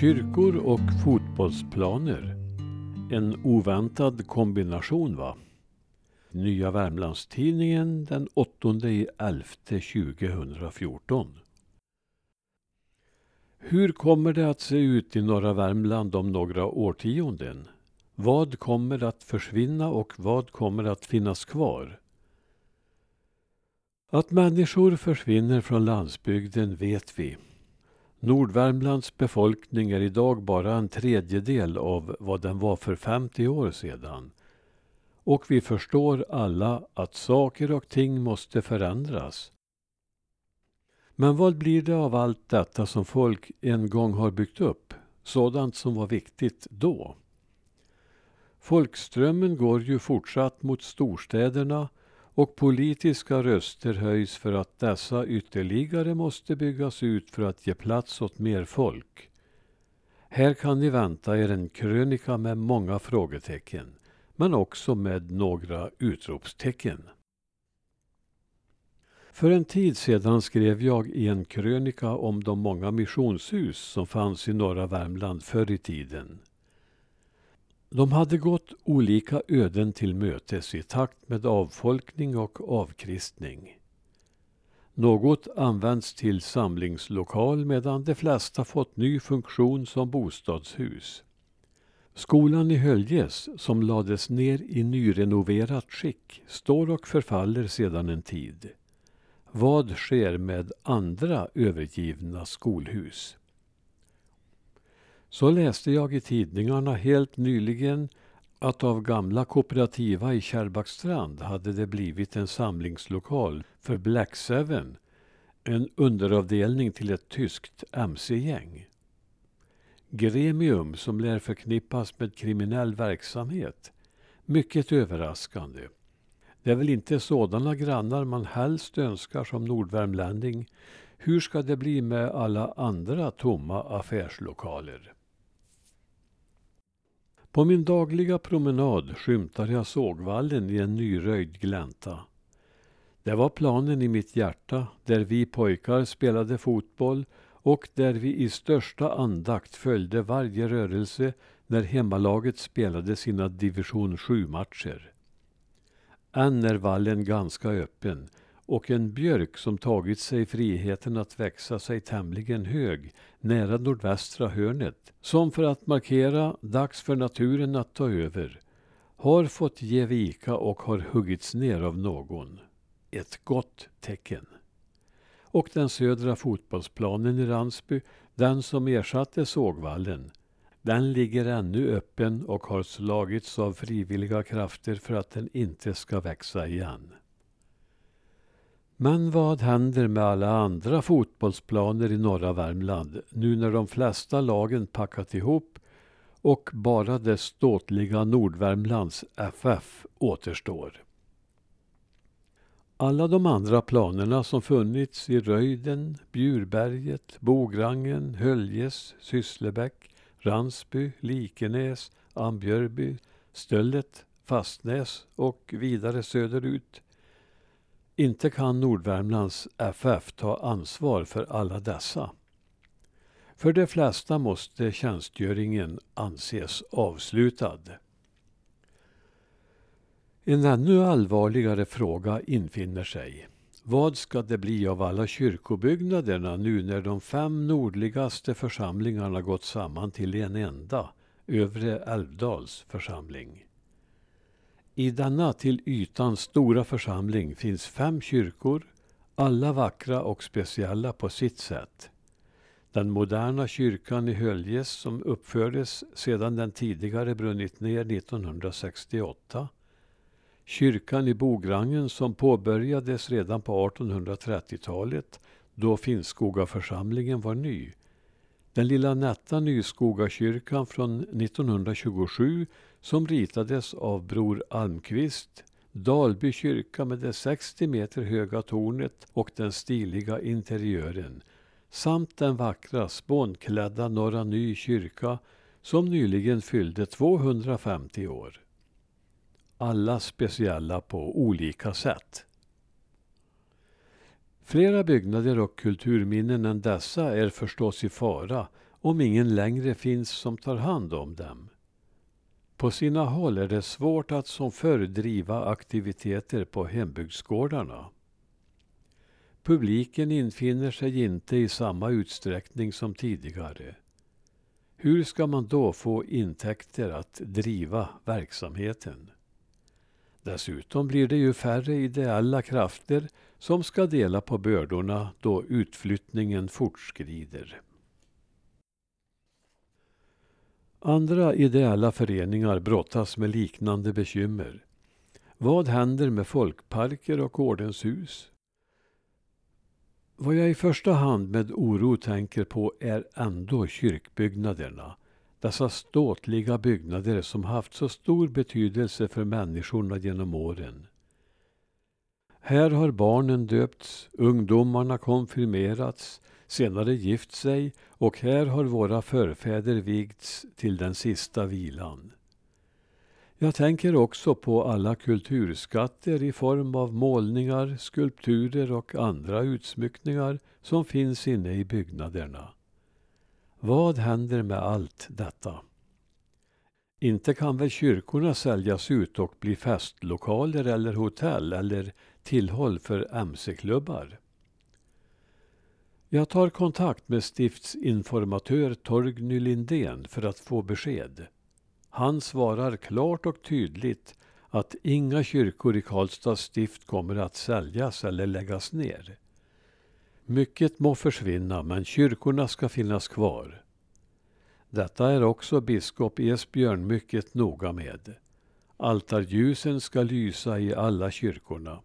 Kyrkor och fotbollsplaner. En oväntad kombination va? Nya Värmlandstidningen den 8 i 11 2014. Hur kommer det att se ut i norra Värmland om några årtionden? Vad kommer att försvinna och vad kommer att finnas kvar? Att människor försvinner från landsbygden vet vi. Nordvärmlands befolkning är idag bara en tredjedel av vad den var för 50 år sedan. Och vi förstår alla att saker och ting måste förändras. Men vad blir det av allt detta som folk en gång har byggt upp? Sådant som var viktigt då. Folkströmmen går ju fortsatt mot storstäderna och politiska röster höjs för att dessa ytterligare måste byggas ut för att ge plats åt mer folk. Här kan ni vänta er en krönika med många frågetecken, men också med några utropstecken. För en tid sedan skrev jag i en krönika om de många missionshus som fanns i norra Värmland förr i tiden. De hade gått olika öden till mötes i takt med avfolkning och avkristning. Något används till samlingslokal medan de flesta fått ny funktion som bostadshus. Skolan i Höljes, som lades ner i nyrenoverat skick, står och förfaller sedan en tid. Vad sker med andra övergivna skolhus? Så läste jag i tidningarna helt nyligen att av gamla kooperativa i Kärrbackstrand hade det blivit en samlingslokal för Black Seven, en underavdelning till ett tyskt mc-gäng. Gremium som lär förknippas med kriminell verksamhet. Mycket överraskande. Det är väl inte sådana grannar man helst önskar som nordvärmlänning. Hur ska det bli med alla andra tomma affärslokaler? På min dagliga promenad skymtar jag sågvallen i en nyröjd glänta. Det var planen i mitt hjärta, där vi pojkar spelade fotboll och där vi i största andakt följde varje rörelse när hemmalaget spelade sina division 7-matcher. Än är vallen ganska öppen och en björk som tagit sig friheten att växa sig tämligen hög nära nordvästra hörnet, som för att markera dags för naturen att ta över, har fått ge vika och har huggits ner av någon. Ett gott tecken. Och den södra fotbollsplanen i Ransby, den som ersatte sågvallen, den ligger ännu öppen och har slagits av frivilliga krafter för att den inte ska växa igen. Men vad händer med alla andra fotbollsplaner i norra Värmland nu när de flesta lagen packat ihop och bara det ståtliga Nordvärmlands FF återstår? Alla de andra planerna som funnits i Röjden, Bjurberget, Bograngen, Höljes, Sysslebäck, Ransby, Likenäs, Ambjörby, Stöllet, Fastnäs och vidare söderut inte kan Nordvärmlands FF ta ansvar för alla dessa. För de flesta måste tjänstgöringen anses avslutad. En ännu allvarligare fråga infinner sig. Vad ska det bli av alla kyrkobyggnaderna nu när de fem nordligaste församlingarna gått samman till en enda, Övre Älvdals församling? I denna till ytan stora församling finns fem kyrkor, alla vackra och speciella på sitt sätt. Den moderna kyrkan i Höljes som uppfördes sedan den tidigare brunnit ner 1968. Kyrkan i Bograngen som påbörjades redan på 1830-talet då Finnskoga församlingen var ny. Den lilla nätta Nyskogakyrkan från 1927 som ritades av Bror Almqvist, Dalby kyrka med det 60 meter höga tornet och den stiliga interiören samt den vackra spånklädda Norra Ny kyrka som nyligen fyllde 250 år. Alla speciella på olika sätt. Flera byggnader och kulturminnen än dessa är förstås i fara om ingen längre finns som tar hand om dem. På sina håll är det svårt att som förr driva aktiviteter på hembygdsgårdarna. Publiken infinner sig inte i samma utsträckning som tidigare. Hur ska man då få intäkter att driva verksamheten? Dessutom blir det ju färre ideella krafter som ska dela på bördorna då utflyttningen fortskrider. Andra ideella föreningar brottas med liknande bekymmer. Vad händer med folkparker och ordenshus? Vad jag i första hand med oro tänker på är ändå kyrkbyggnaderna. Dessa ståtliga byggnader som haft så stor betydelse för människorna genom åren. Här har barnen döpts, ungdomarna konfirmerats, senare gift sig och här har våra förfäder vigts till den sista vilan. Jag tänker också på alla kulturskatter i form av målningar, skulpturer och andra utsmyckningar som finns inne i byggnaderna. Vad händer med allt detta? Inte kan väl kyrkorna säljas ut och bli festlokaler eller hotell eller tillhåll för mc-klubbar? Jag tar kontakt med stiftsinformatör Torgny Lindén för att få besked. Han svarar klart och tydligt att inga kyrkor i Karlstads stift kommer att säljas eller läggas ner. Mycket må försvinna, men kyrkorna ska finnas kvar. Detta är också biskop Esbjörn mycket noga med. Altarljusen ska lysa i alla kyrkorna.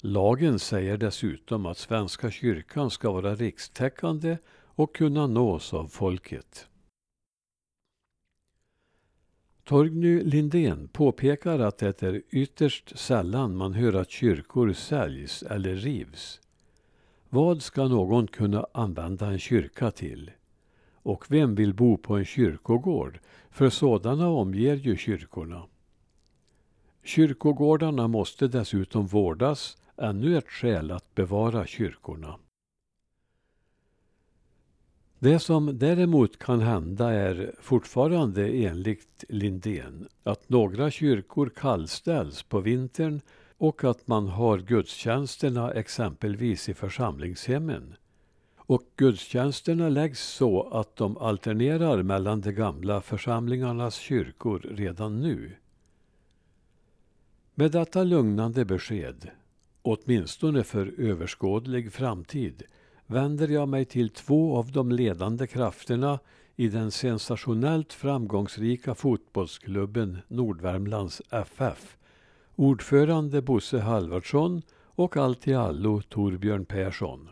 Lagen säger dessutom att Svenska kyrkan ska vara rikstäckande och kunna nås av folket. Torgny Lindén påpekar att det är ytterst sällan man hör att kyrkor säljs eller rivs. Vad ska någon kunna använda en kyrka till? Och vem vill bo på en kyrkogård? För sådana omger ju kyrkorna. Kyrkogårdarna måste dessutom vårdas, ännu ett skäl att bevara kyrkorna. Det som däremot kan hända är fortfarande enligt Lindén att några kyrkor kallställs på vintern och att man har gudstjänsterna exempelvis i församlingshemmen. Och gudstjänsterna läggs så att de alternerar mellan de gamla församlingarnas kyrkor redan nu. Med detta lugnande besked, åtminstone för överskådlig framtid, vänder jag mig till två av de ledande krafterna i den sensationellt framgångsrika fotbollsklubben Nordvärmlands FF. Ordförande Bosse Halvardsson och allt i allo Torbjörn Persson.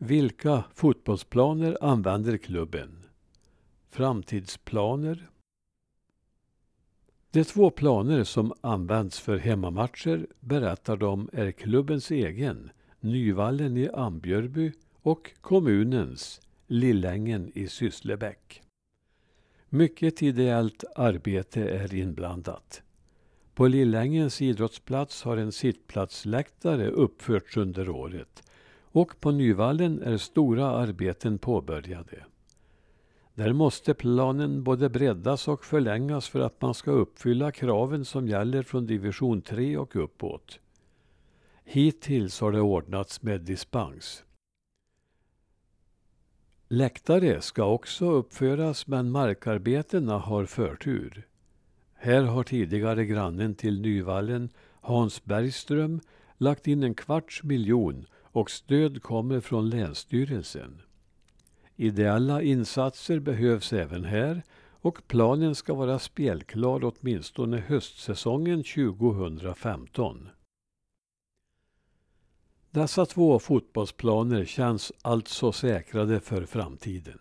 Vilka fotbollsplaner använder klubben? Framtidsplaner? De två planer som används för hemmamatcher berättar de är klubbens egen Nyvallen i Ambjörby och kommunens Lillängen i Sysslebäck. Mycket ideellt arbete är inblandat. På Lillängens idrottsplats har en sittplatsläktare uppförts under året och på Nyvallen är stora arbeten påbörjade. Där måste planen både breddas och förlängas för att man ska uppfylla kraven som gäller från division 3 och uppåt. Hittills har det ordnats med dispens. Läktare ska också uppföras men markarbetena har förtur. Här har tidigare grannen till Nyvallen, Hans Bergström, lagt in en kvarts miljon och stöd kommer från Länsstyrelsen. Ideella insatser behövs även här och planen ska vara spelklar åtminstone höstsäsongen 2015. Dessa två fotbollsplaner känns alltså säkrade för framtiden.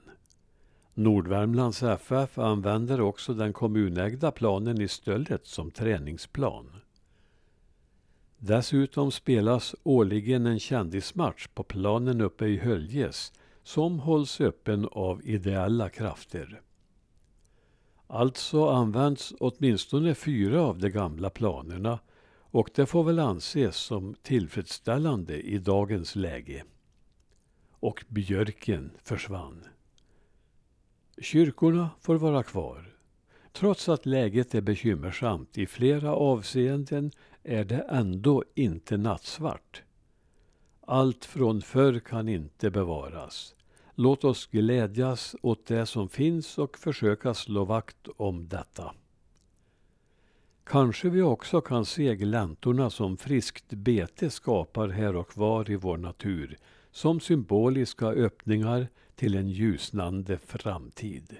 Nordvärmlands FF använder också den kommunägda planen i Stöllet som träningsplan. Dessutom spelas årligen en kändismatch på planen uppe i Höljes som hålls öppen av ideella krafter. Alltså används åtminstone fyra av de gamla planerna och det får väl anses som tillfredsställande i dagens läge. Och björken försvann. Kyrkorna får vara kvar. Trots att läget är bekymmersamt i flera avseenden är det ändå inte nattsvart. Allt från förr kan inte bevaras. Låt oss glädjas åt det som finns och försöka slå vakt om detta. Kanske vi också kan se gläntorna som friskt bete skapar här och var i vår natur som symboliska öppningar till en ljusnande framtid.